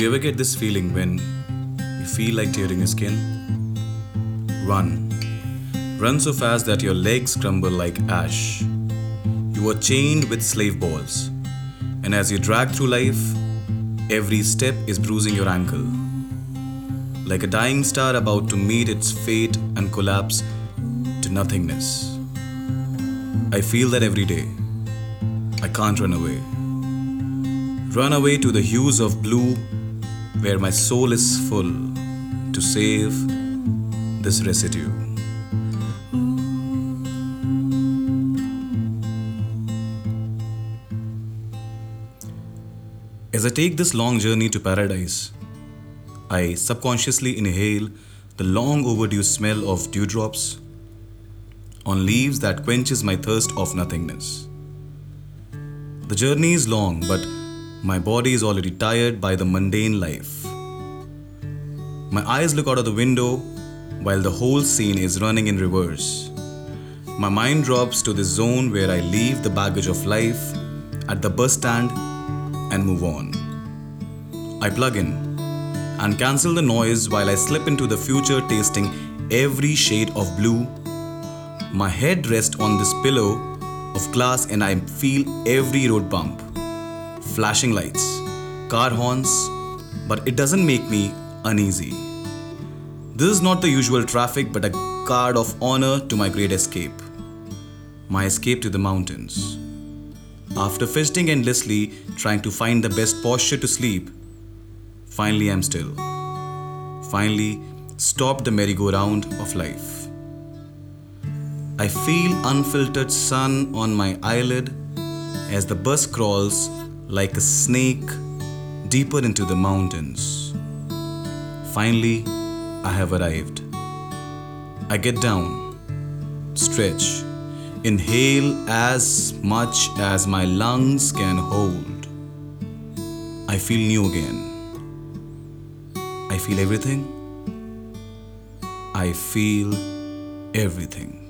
you ever get this feeling when you feel like tearing your skin? Run. Run so fast that your legs crumble like ash. You are chained with slave balls, and as you drag through life, every step is bruising your ankle. Like a dying star about to meet its fate and collapse to nothingness. I feel that every day. I can't run away. Run away to the hues of blue where my soul is full to save this residue. As I take this long journey to paradise, I subconsciously inhale the long overdue smell of dewdrops on leaves that quenches my thirst of nothingness. The journey is long, but my body is already tired by the mundane life. My eyes look out of the window while the whole scene is running in reverse. My mind drops to the zone where I leave the baggage of life at the bus stand and move on. I plug in and cancel the noise while I slip into the future tasting every shade of blue. My head rests on this pillow of glass and I feel every road bump. Flashing lights, car horns, but it doesn't make me uneasy. This is not the usual traffic but a card of honor to my great escape. My escape to the mountains. After fidgeting endlessly, trying to find the best posture to sleep, finally I'm still. Finally, stop the merry-go-round of life. I feel unfiltered sun on my eyelid as the bus crawls like a snake deeper into the mountains. Finally, I have arrived. I get down, stretch, inhale as much as my lungs can hold. I feel new again. I feel everything. I feel everything.